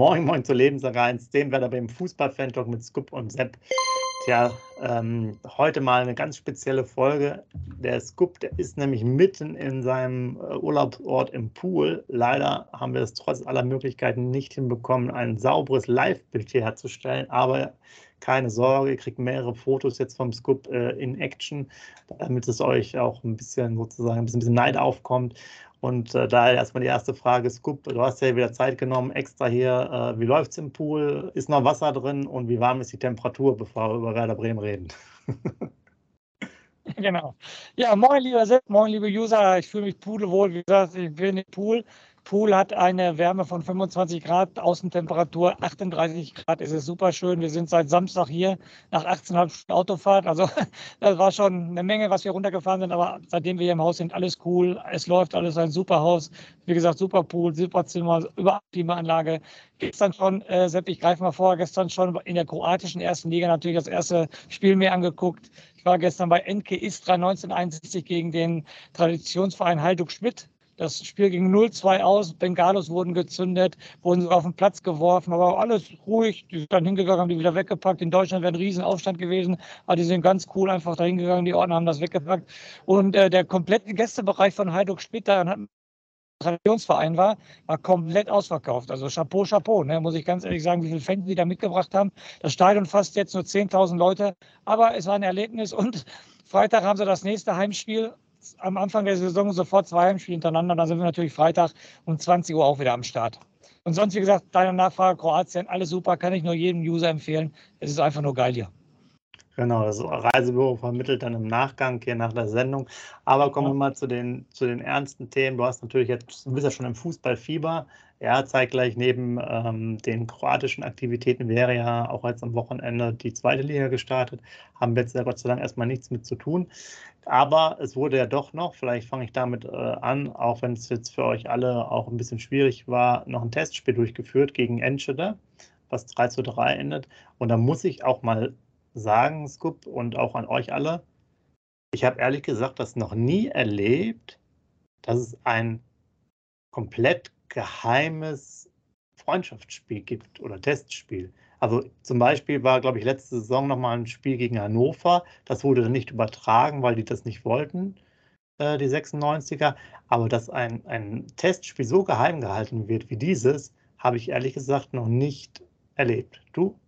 Moin Moin zur Lebenssache 1, dem Werder beim Fußball-Fan-Talk mit Scoop und Sepp. Tja, ähm, heute mal eine ganz spezielle Folge. Der Scoop, der ist nämlich mitten in seinem äh, Urlaubsort im Pool. Leider haben wir es trotz aller Möglichkeiten nicht hinbekommen, ein sauberes Live-Bild hier herzustellen. Aber keine Sorge, ihr kriegt mehrere Fotos jetzt vom Scoop äh, in Action, damit es euch auch ein bisschen sozusagen ein bisschen Neid aufkommt. Und äh, daher erstmal die erste Frage, Scoop, du hast ja wieder Zeit genommen, extra hier, äh, wie es im Pool? Ist noch Wasser drin und wie warm ist die Temperatur, bevor wir über Werder Bremen reden? genau. Ja, moin lieber Sepp, moin liebe User, ich fühle mich pudelwohl, wie gesagt, ich bin im Pool. Pool hat eine Wärme von 25 Grad, Außentemperatur 38 Grad. Es ist super schön. Wir sind seit Samstag hier nach 18,5 Stunden Autofahrt. Also das war schon eine Menge, was wir runtergefahren sind. Aber seitdem wir hier im Haus sind, alles cool. Es läuft alles ein super Haus. Wie gesagt, super Pool, super Zimmer, überall Klimaanlage. Gestern schon, äh, Sepp, ich greife mal vor, gestern schon in der kroatischen ersten Liga natürlich das erste Spiel mir angeguckt. Ich war gestern bei Enke Istra 1961 gegen den Traditionsverein Halduk Schmidt. Das Spiel ging 0-2 aus, Bengalos wurden gezündet, wurden sogar auf den Platz geworfen, aber alles ruhig. Die sind dann hingegangen, haben die wieder weggepackt. In Deutschland wäre ein Riesenaufstand gewesen, aber die sind ganz cool einfach da hingegangen, die Ordner haben das weggepackt. Und äh, der komplette Gästebereich von Heiduk Splitter hat Traditionsverein war, war komplett ausverkauft. Also Chapeau, Chapeau, ne? muss ich ganz ehrlich sagen, wie viele Fans die da mitgebracht haben. Das Stadion fasst jetzt nur 10.000 Leute, aber es war ein Erlebnis und Freitag haben sie das nächste Heimspiel am Anfang der Saison sofort zwei Heimspiele hintereinander. Dann sind wir natürlich Freitag um 20 Uhr auch wieder am Start. Und sonst, wie gesagt, deine Nachfrage, Kroatien, alles super, kann ich nur jedem User empfehlen. Es ist einfach nur geil hier. Genau, das Reisebüro vermittelt dann im Nachgang hier nach der Sendung. Aber kommen wir mal zu den, zu den ernsten Themen. Du hast natürlich jetzt, du bist ja schon im Fußballfieber. Ja, zeitgleich neben ähm, den kroatischen Aktivitäten wäre ja auch jetzt am Wochenende die zweite Liga gestartet. Haben wir jetzt ja Gott sei Dank erstmal nichts mit zu tun. Aber es wurde ja doch noch, vielleicht fange ich damit äh, an, auch wenn es jetzt für euch alle auch ein bisschen schwierig war, noch ein Testspiel durchgeführt gegen Enschede, was 3 zu 3 endet. Und da muss ich auch mal sagen, Scoop, und auch an euch alle, ich habe ehrlich gesagt das noch nie erlebt, dass es ein komplett geheimes Freundschaftsspiel gibt oder Testspiel. Also zum Beispiel war, glaube ich, letzte Saison nochmal ein Spiel gegen Hannover. Das wurde dann nicht übertragen, weil die das nicht wollten, äh, die 96er. Aber dass ein, ein Testspiel so geheim gehalten wird wie dieses, habe ich ehrlich gesagt noch nicht erlebt. Du?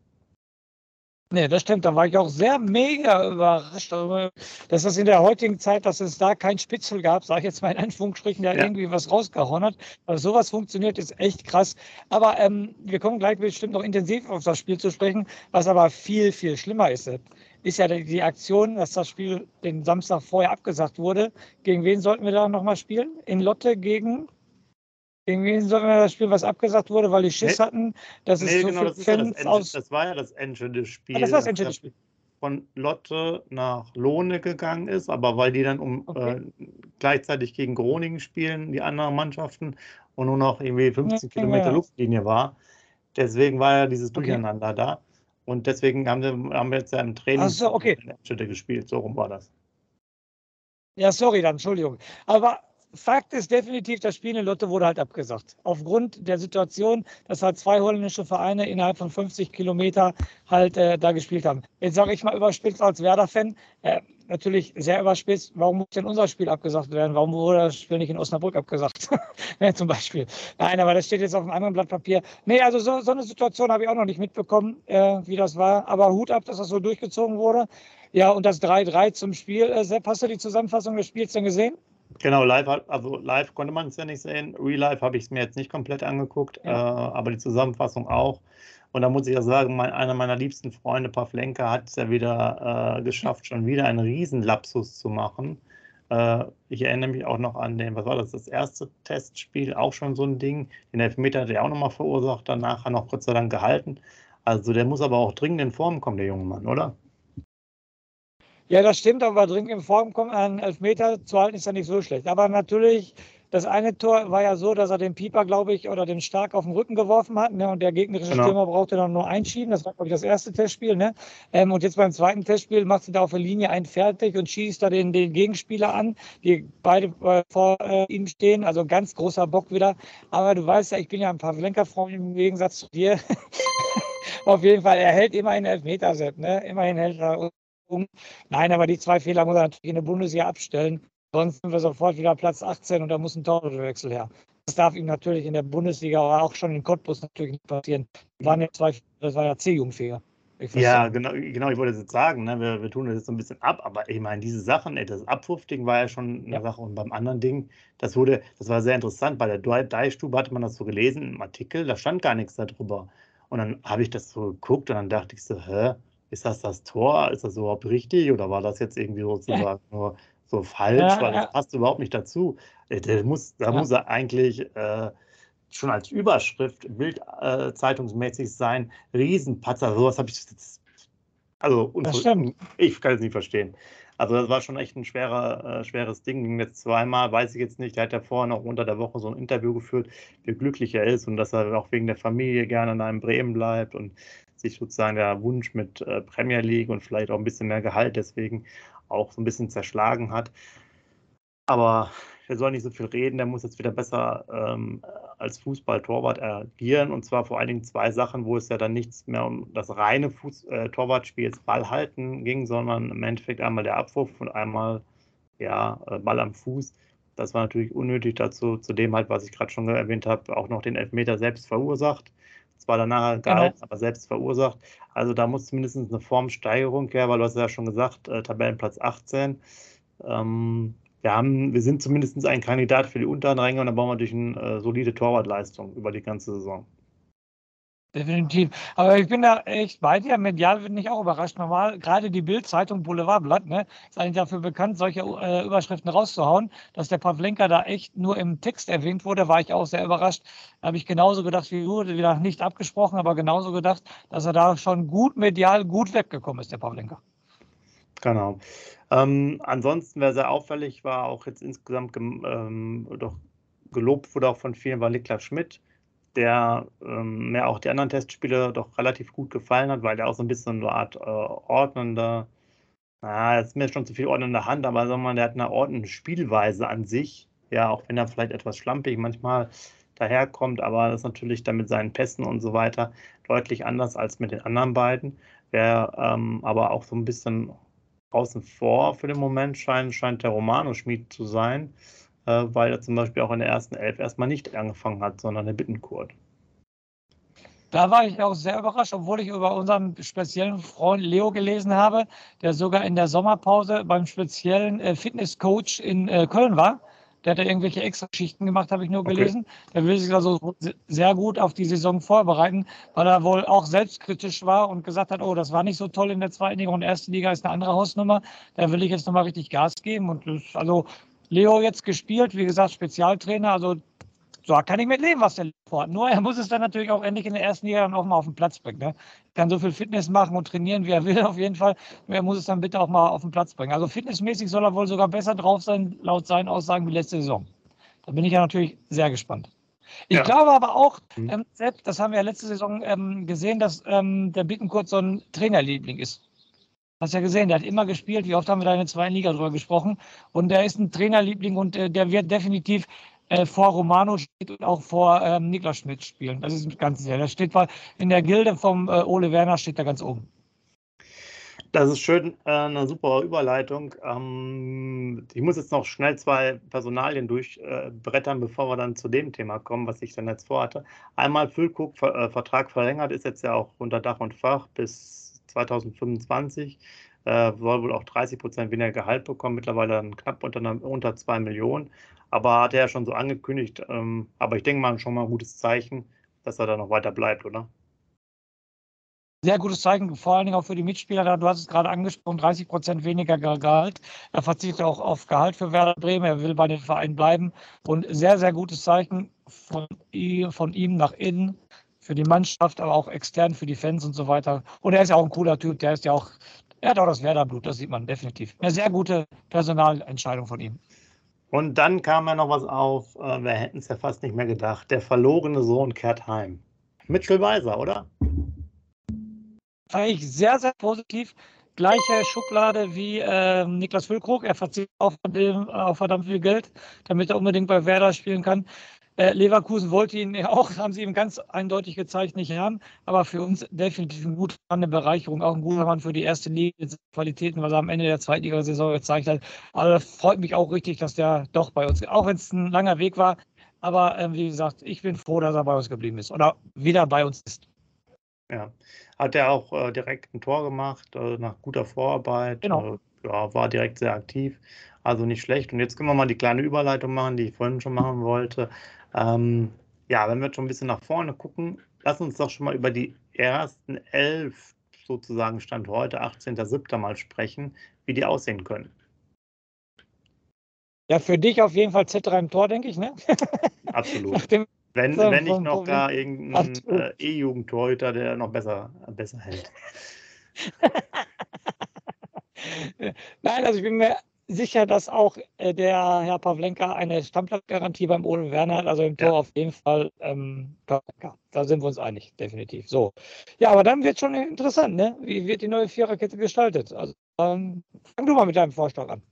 Nee, das stimmt. Da war ich auch sehr mega überrascht, dass das in der heutigen Zeit, dass es da kein Spitzel gab, sage ich jetzt mal in Anführungsstrichen, der ja. irgendwie was rausgehauen hat. Also sowas funktioniert, ist echt krass. Aber ähm, wir kommen gleich bestimmt noch intensiv auf das Spiel zu sprechen. Was aber viel, viel schlimmer ist, ist ja die Aktion, dass das Spiel den Samstag vorher abgesagt wurde. Gegen wen sollten wir da nochmal spielen? In Lotte gegen irgendwie sollten wir das Spiel, was abgesagt wurde, weil die Schiss nee, hatten, dass nee, es so genau, viele Fans ja das aus. Das war ja das Enschede-Spiel. Ah, das war das Enschede-Spiel. Von Lotte nach Lohne gegangen ist, aber weil die dann um okay. äh, gleichzeitig gegen Groningen spielen, die anderen Mannschaften, und nur noch irgendwie 15 ja, Kilometer ja. Luftlinie war. Deswegen war ja dieses Durcheinander okay. da. Und deswegen haben wir, haben wir jetzt ja im Training so, okay. gespielt. So rum war das. Ja, sorry dann, Entschuldigung. Aber Fakt ist definitiv, das Spiel in Lotte wurde halt abgesagt. Aufgrund der Situation, dass halt zwei holländische Vereine innerhalb von 50 Kilometer halt äh, da gespielt haben. Jetzt sage ich mal überspitzt als Werder-Fan, äh, natürlich sehr überspitzt, warum muss denn unser Spiel abgesagt werden? Warum wurde das Spiel nicht in Osnabrück abgesagt? ja, zum Beispiel. Nein, aber das steht jetzt auf einem anderen Blatt Papier. Nee, also so, so eine Situation habe ich auch noch nicht mitbekommen, äh, wie das war. Aber Hut ab, dass das so durchgezogen wurde. Ja, und das 3-3 zum Spiel. Äh, Sepp, hast du die Zusammenfassung des Spiels denn gesehen? Genau, live, also live konnte man es ja nicht sehen. Real Life habe ich es mir jetzt nicht komplett angeguckt, ja. äh, aber die Zusammenfassung auch. Und da muss ich ja sagen, mein, einer meiner liebsten Freunde, Pavlenka, hat es ja wieder äh, geschafft, schon wieder einen Riesenlapsus zu machen. Äh, ich erinnere mich auch noch an den, was war das, das erste Testspiel, auch schon so ein Ding. Den Elfmeter hat er auch nochmal verursacht, danach noch Gott sei Dank gehalten. Also der muss aber auch dringend in Form kommen, der junge Mann, oder? Ja, das stimmt, aber dringend in Form kommen, einen Elfmeter zu halten, ist ja nicht so schlecht. Aber natürlich das eine Tor war ja so, dass er den Pieper, glaube ich, oder den Stark auf den Rücken geworfen hat. Ne? Und der gegnerische genau. Stürmer brauchte dann nur einschieben. Das war, glaube ich, das erste Testspiel. Ne? Ähm, und jetzt beim zweiten Testspiel macht sie da auf der Linie einen fertig und schießt da den, den Gegenspieler an, die beide äh, vor äh, ihm stehen. Also ganz großer Bock wieder. Aber du weißt ja, ich bin ja ein Pavlenka-Freund im Gegensatz zu dir. auf jeden Fall, er hält immerhin Elfmeter, Sepp, ne? Immerhin hält er um. Nein, aber die zwei Fehler muss er natürlich in der Bundesliga abstellen. Sonst sind wir sofort wieder Platz 18 und da muss ein Torwechsel her. Das darf ihm natürlich in der Bundesliga, aber auch schon in Cottbus natürlich nicht passieren. Das waren ja zwei, das war ja C-Jugendfehler. Ja, genau, genau, ich wollte jetzt sagen, ne, wir, wir, tun das jetzt so ein bisschen ab, aber ich meine, diese Sachen, ey, das Abwurfding war ja schon eine ja. Sache und beim anderen Ding, das wurde, das war sehr interessant, bei der Deichstube hatte man das so gelesen im Artikel, da stand gar nichts darüber. Und dann habe ich das so geguckt und dann dachte ich so, hä, ist das das Tor? Ist das überhaupt richtig? Oder war das jetzt irgendwie sozusagen nur so falsch? Weil das passt überhaupt nicht dazu. Äh, der muss, da muss er eigentlich äh, schon als Überschrift bildzeitungsmäßig äh, sein. Riesenpatzer, sowas habe ich jetzt. Also, ich kann es nicht verstehen. Also das war schon echt ein schwerer, äh, schweres Ding. Ging jetzt zweimal, weiß ich jetzt nicht. Der hat ja vorher noch unter der Woche so ein Interview geführt, wie glücklich er ist und dass er auch wegen der Familie gerne in einem Bremen bleibt und sich sozusagen der Wunsch mit äh, Premier League und vielleicht auch ein bisschen mehr Gehalt deswegen auch so ein bisschen zerschlagen hat. Aber der soll nicht so viel reden, der muss jetzt wieder besser ähm, als Fußball-Torwart agieren. Und zwar vor allen Dingen zwei Sachen, wo es ja dann nichts mehr um das reine Fuß äh, Torwartspiel, jetzt Ball halten ging, sondern im Endeffekt einmal der Abwurf und einmal ja, äh, Ball am Fuß. Das war natürlich unnötig dazu, zu dem halt, was ich gerade schon erwähnt habe, auch noch den Elfmeter selbst verursacht. Zwar danach gehalten, genau. aber selbst verursacht. Also da muss zumindest eine Formsteigerung her, weil du hast ja schon gesagt, äh, Tabellenplatz 18. Ähm, wir, haben, wir sind zumindest ein Kandidat für die unteren Ränge und dann brauchen wir natürlich eine äh, solide Torwartleistung über die ganze Saison. Definitiv. Aber ich bin da echt bei dir. Medial bin ich auch überrascht. Normal, gerade die Bild-Zeitung Boulevardblatt, ne, ist eigentlich dafür bekannt, solche äh, Überschriften rauszuhauen. Dass der Pavlenka da echt nur im Text erwähnt wurde, war ich auch sehr überrascht. Da habe ich genauso gedacht wie du, wieder nicht abgesprochen, aber genauso gedacht, dass er da schon gut medial gut weggekommen ist, der Pavlenka. Genau. Ähm, ansonsten, wer sehr auffällig war, auch jetzt insgesamt ähm, doch gelobt wurde auch von vielen, war Niklas Schmidt, der ähm, mir auch die anderen Testspiele doch relativ gut gefallen hat, weil er auch so ein bisschen so eine Art äh, ordnender, na, jetzt ist mir schon zu viel ordnende Hand, aber sagen wir mal, der hat eine ordnende Spielweise an sich. Ja, auch wenn er vielleicht etwas schlampig manchmal daherkommt, aber das ist natürlich dann mit seinen Pässen und so weiter deutlich anders als mit den anderen beiden. Wer ähm, aber auch so ein bisschen außen vor für den Moment scheint, scheint der Romano-Schmied zu sein, äh, weil er zum Beispiel auch in der ersten Elf erstmal nicht angefangen hat, sondern der Bittenkurt. Da war ich auch sehr überrascht, obwohl ich über unseren speziellen Freund Leo gelesen habe, der sogar in der Sommerpause beim speziellen äh, Fitnesscoach in äh, Köln war der hat da irgendwelche extra Schichten gemacht, habe ich nur gelesen. Okay. Der will sich also sehr gut auf die Saison vorbereiten, weil er wohl auch selbstkritisch war und gesagt hat, oh, das war nicht so toll in der zweiten Liga und erste Liga ist eine andere Hausnummer. Da will ich jetzt nochmal richtig Gas geben. Und das, also Leo jetzt gespielt, wie gesagt, Spezialtrainer, also so kann ich mit leben, was der vorhat. Nur er muss es dann natürlich auch endlich in der ersten Liga dann auch mal auf den Platz bringen. Ne? Er kann so viel Fitness machen und trainieren, wie er will, auf jeden Fall. Nur er muss es dann bitte auch mal auf den Platz bringen. Also fitnessmäßig soll er wohl sogar besser drauf sein, laut seinen Aussagen, wie letzte Saison. Da bin ich ja natürlich sehr gespannt. Ich ja. glaube aber auch, mhm. ähm, selbst, das haben wir ja letzte Saison ähm, gesehen, dass ähm, der Bittenkurt so ein Trainerliebling ist. Hast ja gesehen, der hat immer gespielt. Wie oft haben wir da in der zweiten Liga drüber gesprochen? Und der ist ein Trainerliebling und äh, der wird definitiv äh, vor Romano steht und auch vor ähm, Niklas Schmidt spielen. Das ist ganz sicher. Das steht in der Gilde vom äh, Ole Werner steht da ganz oben. Das ist schön, äh, eine super Überleitung. Ähm, ich muss jetzt noch schnell zwei Personalien durchbrettern, bevor wir dann zu dem Thema kommen, was ich dann jetzt vorhatte. Einmal Füllkuck, äh, Vertrag verlängert, ist jetzt ja auch unter Dach und Fach bis 2025. Äh, soll wohl auch 30 Prozent weniger Gehalt bekommen, mittlerweile dann knapp unter, unter 2 Millionen. Aber hat er ja schon so angekündigt. Ähm, aber ich denke mal schon mal ein gutes Zeichen, dass er da noch weiter bleibt, oder? Sehr gutes Zeichen, vor allen Dingen auch für die Mitspieler. Du hast es gerade angesprochen, 30 Prozent weniger Gehalt. Er verzichtet auch auf Gehalt für Werder Bremen. Er will bei den Vereinen bleiben. Und sehr, sehr gutes Zeichen von, von ihm nach innen für die Mannschaft, aber auch extern für die Fans und so weiter. Und er ist ja auch ein cooler Typ. Der ist ja auch, er hat auch das Werder-Blut, das sieht man definitiv. Eine sehr gute Personalentscheidung von ihm. Und dann kam ja noch was auf, äh, wir hätten es ja fast nicht mehr gedacht. Der verlorene Sohn kehrt heim. Mitchell Weiser, oder? Fand ich sehr, sehr positiv. Gleiche Schublade wie äh, Niklas Füllkrug. Er verzichtet auf, dem, auf verdammt viel Geld, damit er unbedingt bei Werder spielen kann. Äh, Leverkusen wollte ihn ja auch, haben sie ihm ganz eindeutig gezeigt, nicht haben. Aber für uns definitiv ein guter Mann, eine Bereicherung, auch ein guter Mann für die erste Liga, Qualitäten, was er am Ende der Zweitligasaison gezeigt hat. Das freut mich auch richtig, dass der doch bei uns, auch wenn es ein langer Weg war. Aber äh, wie gesagt, ich bin froh, dass er bei uns geblieben ist oder wieder bei uns ist. Ja, hat er auch äh, direkt ein Tor gemacht, äh, nach guter Vorarbeit. Genau. Ja, war direkt sehr aktiv. Also nicht schlecht. Und jetzt können wir mal die kleine Überleitung machen, die ich vorhin schon machen wollte. Ähm, ja, wenn wir jetzt schon ein bisschen nach vorne gucken, lass uns doch schon mal über die ersten elf, sozusagen Stand heute, 18.07. mal sprechen, wie die aussehen können. Ja, für dich auf jeden Fall Z3 im Tor, denke ich, ne? Absolut. wenn, wenn nicht noch gar irgendein äh, E-Jugendtorhüter, der noch besser, besser hält. Nein, also ich bin mir sicher, dass auch äh, der Herr Pavlenka eine Stammplatzgarantie beim Ole Werner hat, also im Tor ja. auf jeden Fall ähm, Pavlenka. Da sind wir uns einig, definitiv. So. Ja, aber dann wird schon interessant, ne? Wie wird die neue Viererkette gestaltet? Also ähm, fang du mal mit deinem Vorschlag an.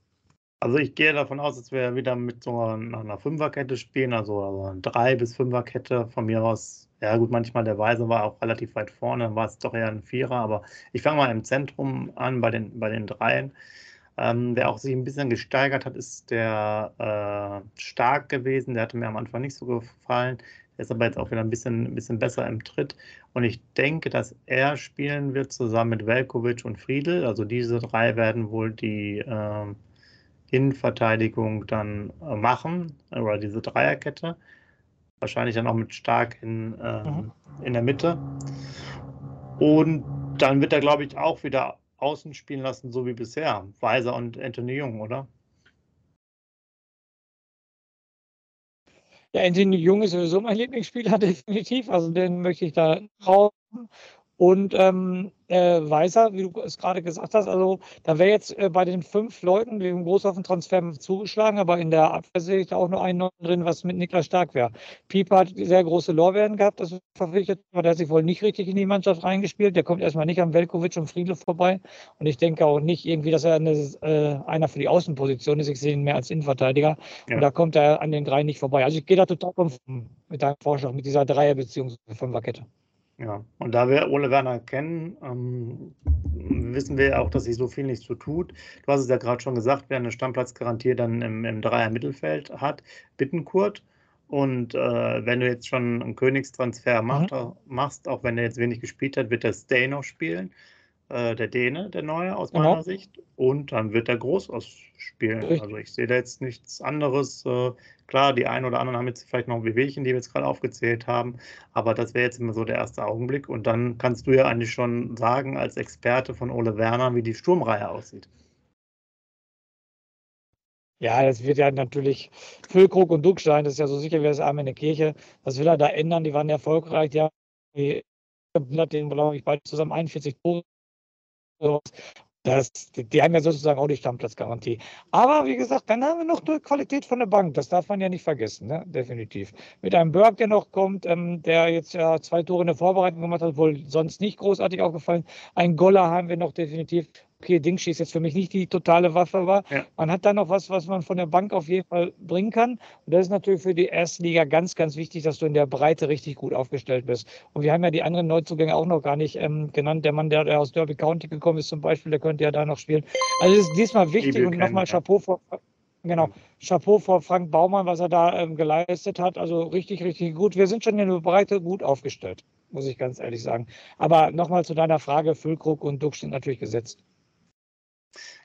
Also ich gehe davon aus, dass wir wieder mit so einer, Fünferkette spielen, also, also eine Drei- bis Fünferkette. Von mir aus, ja gut, manchmal der Weise war auch relativ weit vorne, dann war es doch eher ein Vierer, aber ich fange mal im Zentrum an bei den, bei den Dreien. Ähm, wer auch sich ein bisschen gesteigert hat, ist der äh, Stark gewesen. Der hatte mir am Anfang nicht so gefallen. Der ist aber jetzt auch wieder ein bisschen, ein bisschen besser im Tritt. Und ich denke, dass er spielen wird zusammen mit Velkovic und Friedel. Also diese drei werden wohl die äh, Innenverteidigung dann äh, machen. Oder diese Dreierkette. Wahrscheinlich dann auch mit Stark in, äh, mhm. in der Mitte. Und dann wird er, glaube ich, auch wieder außen spielen lassen, so wie bisher. Weiser und Anthony Jung, oder? Ja, Anthony Jung ist sowieso mein Lieblingsspieler, definitiv. Also den möchte ich da rauchen. Und ähm, äh, Weiser, wie du es gerade gesagt hast, also da wäre jetzt äh, bei den fünf Leuten, die im großen Transfer zugeschlagen, aber in der Abwehr sehe ich da auch nur einen neuen drin, was mit Niklas Stark wäre. Pieper hat sehr große Lorbeeren gehabt, das verpflichtet, aber der hat sich wohl nicht richtig in die Mannschaft reingespielt. Der kommt erstmal nicht am Velkovic und Friedle vorbei. Und ich denke auch nicht irgendwie, dass er eine, äh, einer für die Außenposition ist. Ich sehe ihn mehr als Innenverteidiger. Ja. Und da kommt er an den drei nicht vorbei. Also ich gehe da total mit deinem Vorschlag, mit dieser Dreier- bzw. Fünferkette. Ja, und da wir Ole Werner kennen, ähm, wissen wir auch, dass sich so viel nicht so tut. Du hast es ja gerade schon gesagt, wer eine Stammplatzgarantie dann im, im Dreier-Mittelfeld hat, Bittenkurt. Und äh, wenn du jetzt schon einen Königstransfer macht, mhm. machst, auch wenn er jetzt wenig gespielt hat, wird der Stay noch spielen äh, der Däne, der Neue aus meiner genau. Sicht. Und dann wird er groß ausspielen. Also ich sehe da jetzt nichts anderes. Äh, klar, die einen oder anderen haben jetzt vielleicht noch Wehwehchen, die wir jetzt gerade aufgezählt haben. Aber das wäre jetzt immer so der erste Augenblick. Und dann kannst du ja eigentlich schon sagen, als Experte von Ole Werner, wie die Sturmreihe aussieht. Ja, das wird ja natürlich Füllkrug und Duckstein, das ist ja so sicher wie das Arm in der Kirche. Was will er da ändern? Die waren erfolgreich. Die haben den, glaube ich, beide zusammen 41 Tore das, die haben ja sozusagen auch die Stammplatzgarantie. Aber wie gesagt, dann haben wir noch eine Qualität von der Bank. Das darf man ja nicht vergessen, ne? definitiv. Mit einem Berg, der noch kommt, ähm, der jetzt ja zwei Tore in der Vorbereitung gemacht hat, wohl sonst nicht großartig aufgefallen. Ein Goller haben wir noch definitiv okay, Dingshi ist jetzt für mich nicht die totale Waffe, aber ja. man hat da noch was, was man von der Bank auf jeden Fall bringen kann. Und das ist natürlich für die erste Liga ganz, ganz wichtig, dass du in der Breite richtig gut aufgestellt bist. Und wir haben ja die anderen Neuzugänge auch noch gar nicht ähm, genannt. Der Mann, der, der, aus Derby County gekommen ist zum Beispiel, der könnte ja da noch spielen. Also das ist diesmal wichtig und nochmal Chapeau vor, Genau, Chapeau vor Frank Baumann, was er da ähm, geleistet hat. Also richtig, richtig gut. Wir sind schon in der Breite gut aufgestellt, muss ich ganz ehrlich sagen. Aber nochmal zu deiner Frage, Füllkrug und Duck sind natürlich gesetzt.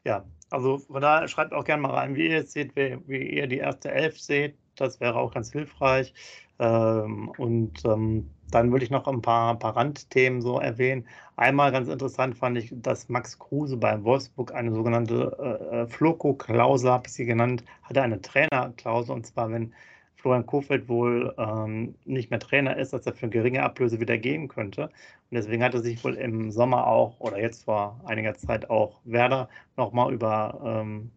Ja, also von daher schreibt auch gerne mal rein, wie ihr es seht, wie, wie ihr die erste Elf seht. Das wäre auch ganz hilfreich. Ähm, und ähm, dann würde ich noch ein paar, paar Randthemen so erwähnen. Einmal ganz interessant fand ich, dass Max Kruse bei Wolfsburg eine sogenannte äh, äh Floco-Klausel, habe ich sie genannt, hatte eine Trainerklausel. Und zwar, wenn Florian Kofeld wohl ähm, nicht mehr Trainer ist, dass er für geringe Ablöse wieder gehen könnte. Und deswegen hat er sich wohl im Sommer auch oder jetzt vor einiger Zeit auch Werder nochmal über ähm,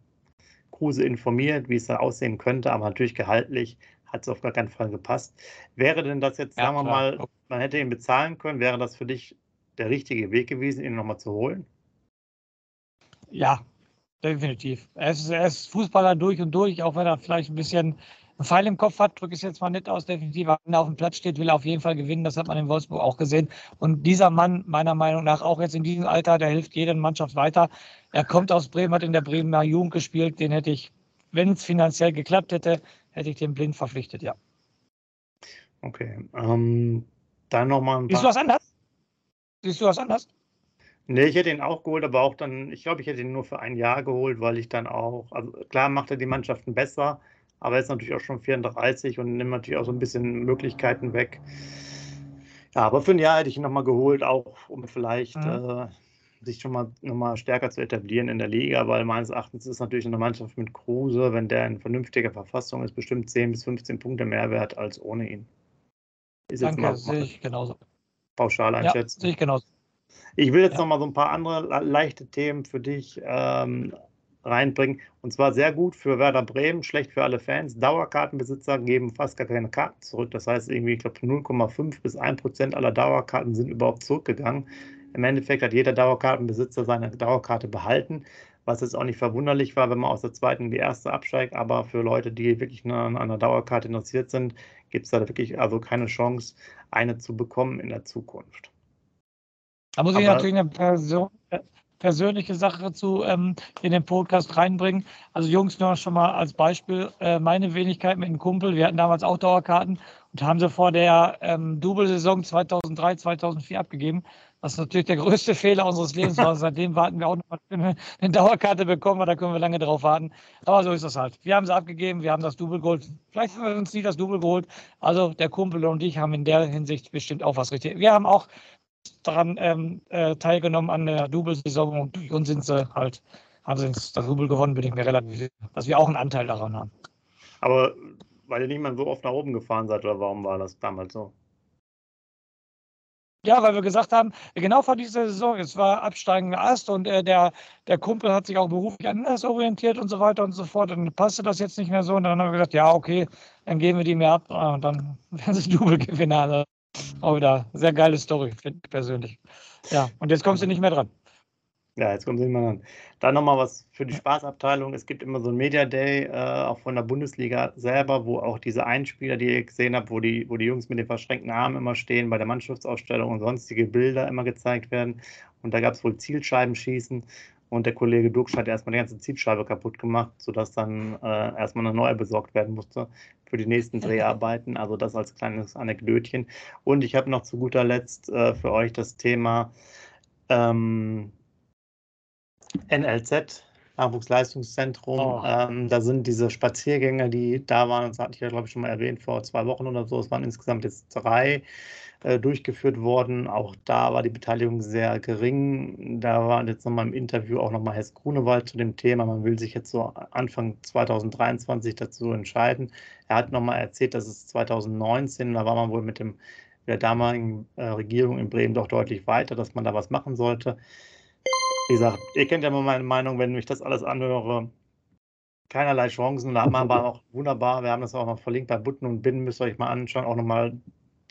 Kruse informiert, wie es da aussehen könnte, aber natürlich gehaltlich hat es auf gar keinen Fall gepasst. Wäre denn das jetzt, ja, sagen wir klar. mal, man hätte ihn bezahlen können, wäre das für dich der richtige Weg gewesen, ihn nochmal zu holen? Ja, definitiv. Er ist, er ist Fußballer durch und durch, auch wenn er vielleicht ein bisschen einen Pfeil im Kopf hat, drücke ich es jetzt mal nicht aus, definitiv. Wenn er auf dem Platz steht, will er auf jeden Fall gewinnen. Das hat man in Wolfsburg auch gesehen. Und dieser Mann, meiner Meinung nach, auch jetzt in diesem Alter, der hilft jeder Mannschaft weiter. Er kommt aus Bremen, hat in der Bremer Jugend gespielt. Den hätte ich, wenn es finanziell geklappt hätte, hätte ich den blind verpflichtet, ja. Okay. Ähm, dann nochmal ein paar. Siehst du was anders? Siehst du was anders? Nee, ich hätte ihn auch geholt, aber auch dann, ich glaube, ich hätte ihn nur für ein Jahr geholt, weil ich dann auch, also klar macht er die Mannschaften besser, aber er ist natürlich auch schon 34 und nimmt natürlich auch so ein bisschen Möglichkeiten weg. Ja, aber für ein Jahr hätte ich ihn nochmal geholt, auch um vielleicht mhm. äh, sich schon mal nochmal stärker zu etablieren in der Liga, weil meines Erachtens ist natürlich eine Mannschaft mit Kruse, wenn der in vernünftiger Verfassung ist, bestimmt 10 bis 15 Punkte mehr wert als ohne ihn. Ist Danke, jetzt mal sehe ich genauso. Pauschal einschätzen. Ja, sehe ich genauso. Ich will jetzt ja. noch mal so ein paar andere leichte Themen für dich ähm, reinbringen. Und zwar sehr gut für Werder Bremen, schlecht für alle Fans. Dauerkartenbesitzer geben fast gar keine Karten zurück. Das heißt, irgendwie, ich glaube, 0,5 bis 1 Prozent aller Dauerkarten sind überhaupt zurückgegangen. Im Endeffekt hat jeder Dauerkartenbesitzer seine Dauerkarte behalten, was jetzt auch nicht verwunderlich war, wenn man aus der zweiten in die erste absteigt. Aber für Leute, die wirklich an einer Dauerkarte interessiert sind, gibt es da wirklich also keine Chance, eine zu bekommen in der Zukunft. Da muss ich Aber, natürlich eine Person, persönliche Sache zu ähm, in den Podcast reinbringen. Also Jungs, nur schon mal als Beispiel, äh, meine Wenigkeit mit einem Kumpel, wir hatten damals auch Dauerkarten und haben sie vor der ähm, Double-Saison 2003, 2004 abgegeben. Was natürlich der größte Fehler unseres Lebens war. Seitdem warten wir auch noch mal eine, eine Dauerkarte bekommen, da können wir lange drauf warten. Aber so ist das halt. Wir haben sie abgegeben, wir haben das Double geholt. Vielleicht haben wir uns nie das Double geholt. Also der Kumpel und ich haben in der Hinsicht bestimmt auch was richtig. Wir haben auch daran ähm, äh, teilgenommen an der Double-Saison und durch uns sind sie halt, haben sie das Double gewonnen, bin ich mir relativ sicher, dass wir auch einen Anteil daran haben. Aber weil ihr nicht mal so oft nach oben gefahren seid, oder warum war das damals so? Ja, weil wir gesagt haben, genau vor dieser Saison, es war absteigender Ast und äh, der, der Kumpel hat sich auch beruflich anders orientiert und so weiter und so fort. Und dann passte das jetzt nicht mehr so. Und dann haben wir gesagt, ja, okay, dann geben wir die mehr ab und dann werden sie Double-Gewinner. Auch wieder sehr geile Story, finde ich persönlich. Ja, und jetzt kommst du nicht mehr dran. Ja, jetzt kommt nicht mehr dran. Dann nochmal was für die Spaßabteilung. Es gibt immer so ein Media Day, äh, auch von der Bundesliga selber, wo auch diese Einspieler, die ihr gesehen habt, wo die, wo die Jungs mit den verschränkten Armen immer stehen, bei der Mannschaftsausstellung und sonstige Bilder immer gezeigt werden. Und da gab es wohl Zielscheibenschießen. Und der Kollege Duxch hat erstmal die ganze Zielscheibe kaputt gemacht, sodass dann äh, erstmal eine neue besorgt werden musste für die nächsten Dreharbeiten. Also das als kleines Anekdötchen. Und ich habe noch zu guter Letzt äh, für euch das Thema ähm, NLZ, Nachwuchsleistungszentrum. Oh. Ähm, da sind diese Spaziergänge, die da waren, das hatte ich ja, glaube ich, schon mal erwähnt, vor zwei Wochen oder so. Es waren insgesamt jetzt drei äh, durchgeführt worden. Auch da war die Beteiligung sehr gering. Da war jetzt nochmal im Interview auch nochmal Hess Grunewald zu dem Thema. Man will sich jetzt so Anfang 2023 dazu entscheiden. Er hat nochmal erzählt, dass es 2019, da war man wohl mit dem der damaligen äh, Regierung in Bremen doch deutlich weiter, dass man da was machen sollte. Wie gesagt, ihr kennt ja immer meine Meinung, wenn ich das alles anhöre, keinerlei Chancen. Da haben wir auch wunderbar, wir haben das auch noch verlinkt bei Butten und Binnen, müsst ihr euch mal anschauen, auch nochmal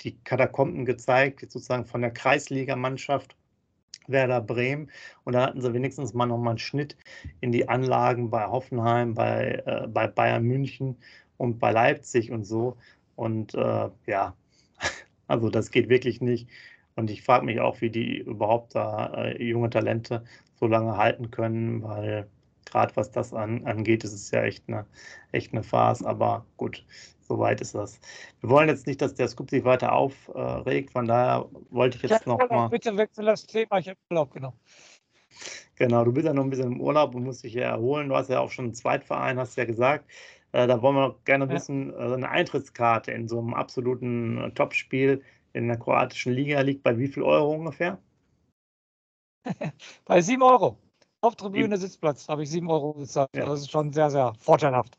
die Katakomben gezeigt, sozusagen von der Kreisligamannschaft Werder Bremen. Und da hatten sie wenigstens mal nochmal einen Schnitt in die Anlagen bei Hoffenheim, bei, äh, bei Bayern München und bei Leipzig und so. Und äh, ja, also das geht wirklich nicht. Und ich frage mich auch, wie die überhaupt da äh, junge Talente so lange halten können, weil gerade was das an, angeht, ist es ja echt eine, echt eine Farce. Aber gut, Soweit ist das. Wir wollen jetzt nicht, dass der Scoop sich weiter aufregt, von daher wollte ich jetzt noch mal. Bitte wechsel das Thema, ich habe Urlaub genommen. Genau, du bist ja noch ein bisschen im Urlaub und musst dich ja erholen. Du hast ja auch schon einen Zweitverein, hast ja gesagt. Äh, da wollen wir gerne wissen. Äh, eine Eintrittskarte in so einem absoluten äh, Topspiel in der kroatischen Liga liegt bei wie viel Euro ungefähr? bei sieben Euro. Auf Tribüne Sitzplatz habe ich sieben Euro gezahlt. Ja. Das ist schon sehr, sehr vorteilhaft.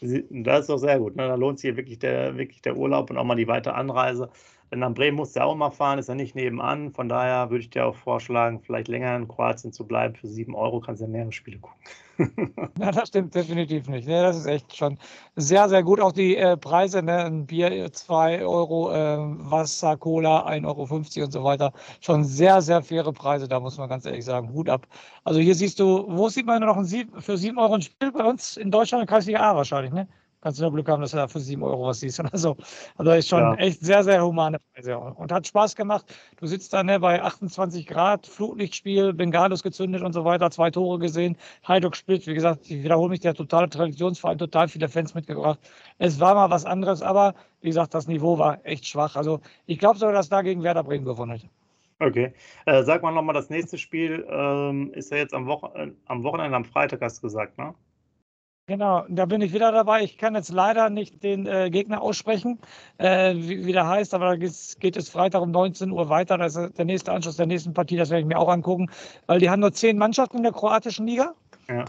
Das ist doch sehr gut. Ne? Da lohnt sich wirklich der, wirklich der Urlaub und auch mal die weitere Anreise. Denn nach Bremen musst du ja auch mal fahren, ist ja nicht nebenan. Von daher würde ich dir auch vorschlagen, vielleicht länger in Kroatien zu bleiben. Für sieben Euro kannst du ja mehrere Spiele gucken. ja, das stimmt definitiv nicht. Ja, das ist echt schon sehr, sehr gut. Auch die äh, Preise, ne? ein Bier 2 Euro, äh, Wasser, Cola 1,50 Euro und so weiter. Schon sehr, sehr faire Preise, da muss man ganz ehrlich sagen. Hut ab. Also hier siehst du, wo sieht man noch ein Sieb, für 7 Euro ein Spiel bei uns in Deutschland? Kreisliga A wahrscheinlich, ne? Kannst du nur Glück haben, dass du da für 7 Euro was siehst oder so. Also ist schon ja. echt sehr, sehr humane Preise. Und hat Spaß gemacht. Du sitzt da ne, bei 28 Grad, Flutlichtspiel, Bengalos gezündet und so weiter, zwei Tore gesehen, Heiduk spielt, wie gesagt, ich wiederhole mich, der totale Traditionsverein, total viele Fans mitgebracht. Es war mal was anderes, aber wie gesagt, das Niveau war echt schwach. Also ich glaube sogar, dass da gegen Werder Bremen gewonnen hätte. Okay. Äh, sag mal nochmal, das nächste Spiel ähm, ist ja jetzt am, Wochen äh, am Wochenende, am Freitag, hast du gesagt, ne? Genau, da bin ich wieder dabei. Ich kann jetzt leider nicht den äh, Gegner aussprechen, äh, wie, wie, der heißt, aber da geht es Freitag um 19 Uhr weiter. Das ist der nächste Anschluss der nächsten Partie, das werde ich mir auch angucken, weil die haben nur zehn Mannschaften in der kroatischen Liga.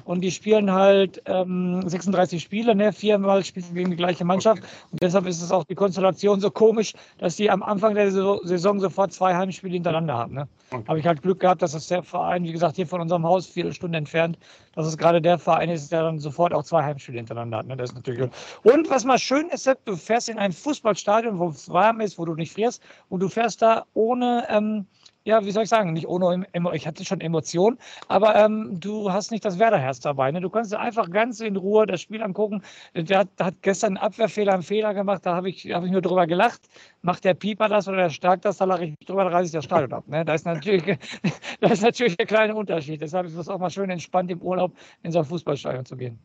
Und die spielen halt ähm, 36 Spiele, ne? viermal spielen gegen die gleiche Mannschaft. Okay. Und deshalb ist es auch die Konstellation so komisch, dass die am Anfang der Saison sofort zwei Heimspiele hintereinander haben. Ne? Okay. Habe ich halt Glück gehabt, dass das der Verein, wie gesagt, hier von unserem Haus, vier Stunden entfernt, dass es gerade der Verein ist, der dann sofort auch zwei Heimspiele hintereinander hat. Ne? Das ist natürlich Und was mal schön ist, du fährst in ein Fußballstadion, wo es warm ist, wo du nicht frierst, und du fährst da ohne. Ähm, ja, wie soll ich sagen, nicht ohne, ich hatte schon Emotionen, aber ähm, du hast nicht das Werderherz dabei. Ne? Du kannst einfach ganz in Ruhe das Spiel angucken. Der hat, hat gestern einen Abwehrfehler, einen Fehler gemacht, da habe ich, hab ich nur drüber gelacht. Macht der Pieper das oder der Stark das, da lache ich drüber, da reiße ich das Stadion ab. Ne? Da, ist natürlich, da ist natürlich der kleine Unterschied. Deshalb ist es auch mal schön entspannt im Urlaub in so ein Fußballstadion zu gehen.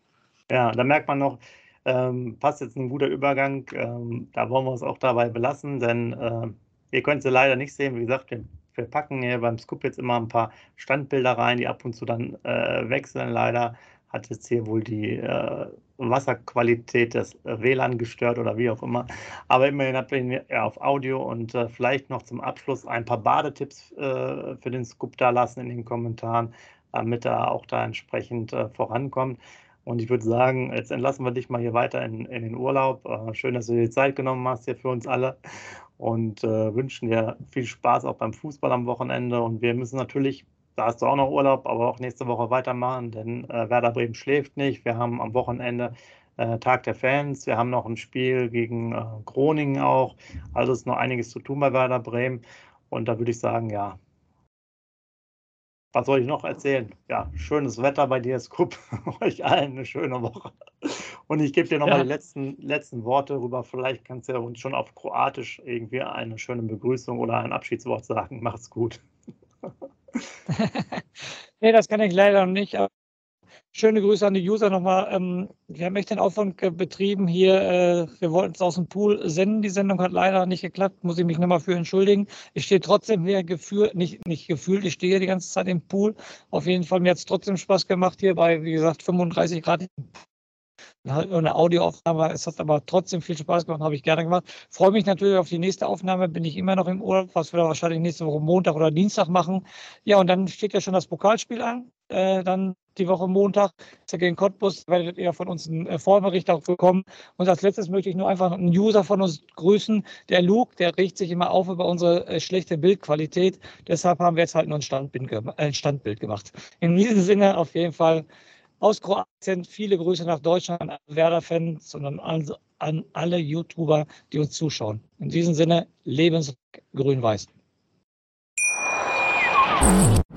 Ja, da merkt man noch, ähm, passt jetzt ein guter Übergang. Ähm, da wollen wir uns auch dabei belassen, denn äh, ihr könnt sie leider nicht sehen. Wie gesagt, wir wir packen hier beim Scoop jetzt immer ein paar Standbilder rein, die ab und zu dann äh, wechseln. Leider hat jetzt hier wohl die äh, Wasserqualität des WLAN gestört oder wie auch immer. Aber immerhin habt ihr ja, auf Audio und äh, vielleicht noch zum Abschluss ein paar Badetipps äh, für den Scoop da lassen in den Kommentaren, damit er auch da entsprechend äh, vorankommt. Und ich würde sagen, jetzt entlassen wir dich mal hier weiter in, in den Urlaub. Äh, schön, dass du dir die Zeit genommen hast hier für uns alle und äh, wünschen dir viel Spaß auch beim Fußball am Wochenende. Und wir müssen natürlich, da hast du auch noch Urlaub, aber auch nächste Woche weitermachen, denn äh, Werder Bremen schläft nicht. Wir haben am Wochenende äh, Tag der Fans. Wir haben noch ein Spiel gegen äh, Groningen auch. Also ist noch einiges zu tun bei Werder Bremen. Und da würde ich sagen, ja, was soll ich noch erzählen? Ja, schönes Wetter bei dir, Scoop. Euch allen eine schöne Woche. Und ich gebe dir nochmal ja. die letzten, letzten Worte rüber. Vielleicht kannst du uns schon auf Kroatisch irgendwie eine schöne Begrüßung oder ein Abschiedswort sagen. Macht's gut. nee, das kann ich leider noch nicht. Schöne Grüße an die User nochmal. Ähm, wir haben echt den Aufwand betrieben hier. Äh, wir wollten es aus dem Pool senden. Die Sendung hat leider nicht geklappt. Muss ich mich nochmal für entschuldigen. Ich stehe trotzdem hier gefühlt, nicht, nicht gefühlt, ich stehe die ganze Zeit im Pool. Auf jeden Fall, mir hat es trotzdem Spaß gemacht hier bei, wie gesagt, 35 Grad eine Audioaufnahme. Es hat aber trotzdem viel Spaß gemacht, habe ich gerne gemacht. Freue mich natürlich auf die nächste Aufnahme. Bin ich immer noch im Urlaub, was wir wahrscheinlich nächste Woche Montag oder Dienstag machen. Ja, und dann steht ja schon das Pokalspiel an. Äh, dann die Woche Montag ist gegen Cottbus. Werdet ihr von uns einen äh, Vorbericht auch bekommen. Und als letztes möchte ich nur einfach einen User von uns grüßen. Der Luke, der riecht sich immer auf über unsere äh, schlechte Bildqualität. Deshalb haben wir jetzt halt nur ein Standbild, ein Standbild gemacht. In diesem Sinne auf jeden Fall aus Kroatien. Viele Grüße nach Deutschland an Werder-Fans und an, alle YouTuber, die uns zuschauen. In diesem Sinne, lebensgrün-weiß.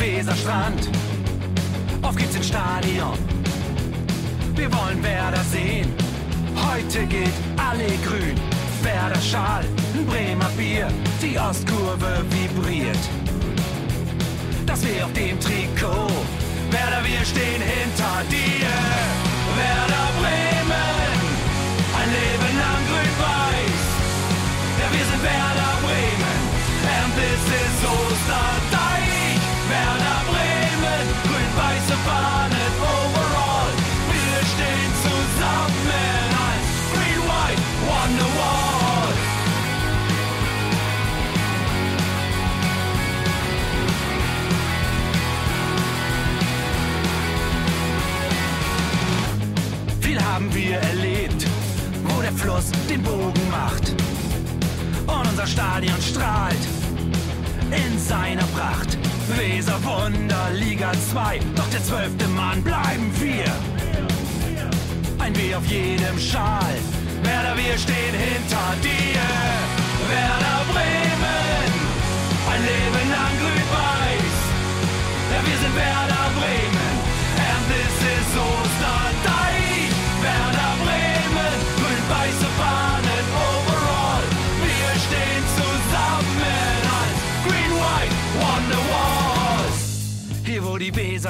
Weserstrand. Auf geht's ins Stadion. Wir wollen Werder sehen. Heute gilt alle grün. Werder Schal, ein Bremer Bier, die Ostkurve vibriert. Das wir auf dem Trikot, Werder, wir stehen hinter dir. Werder Bremen, zwölfte Mann bleiben wir. Ein W auf jedem Schal, Werder, wir stehen hinter dir.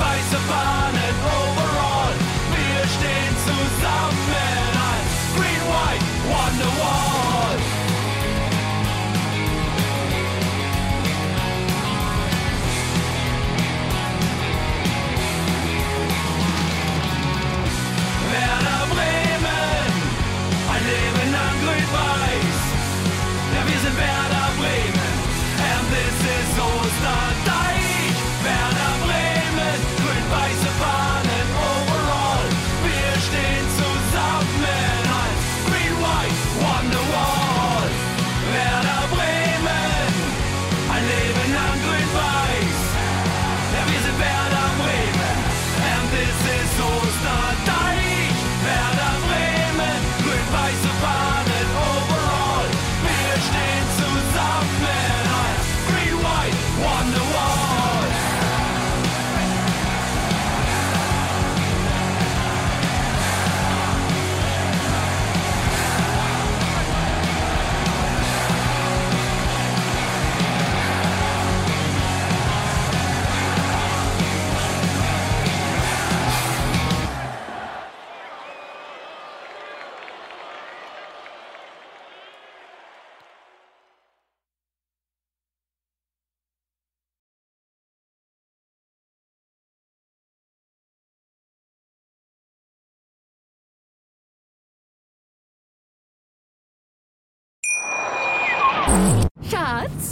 Everybody's upon bomb.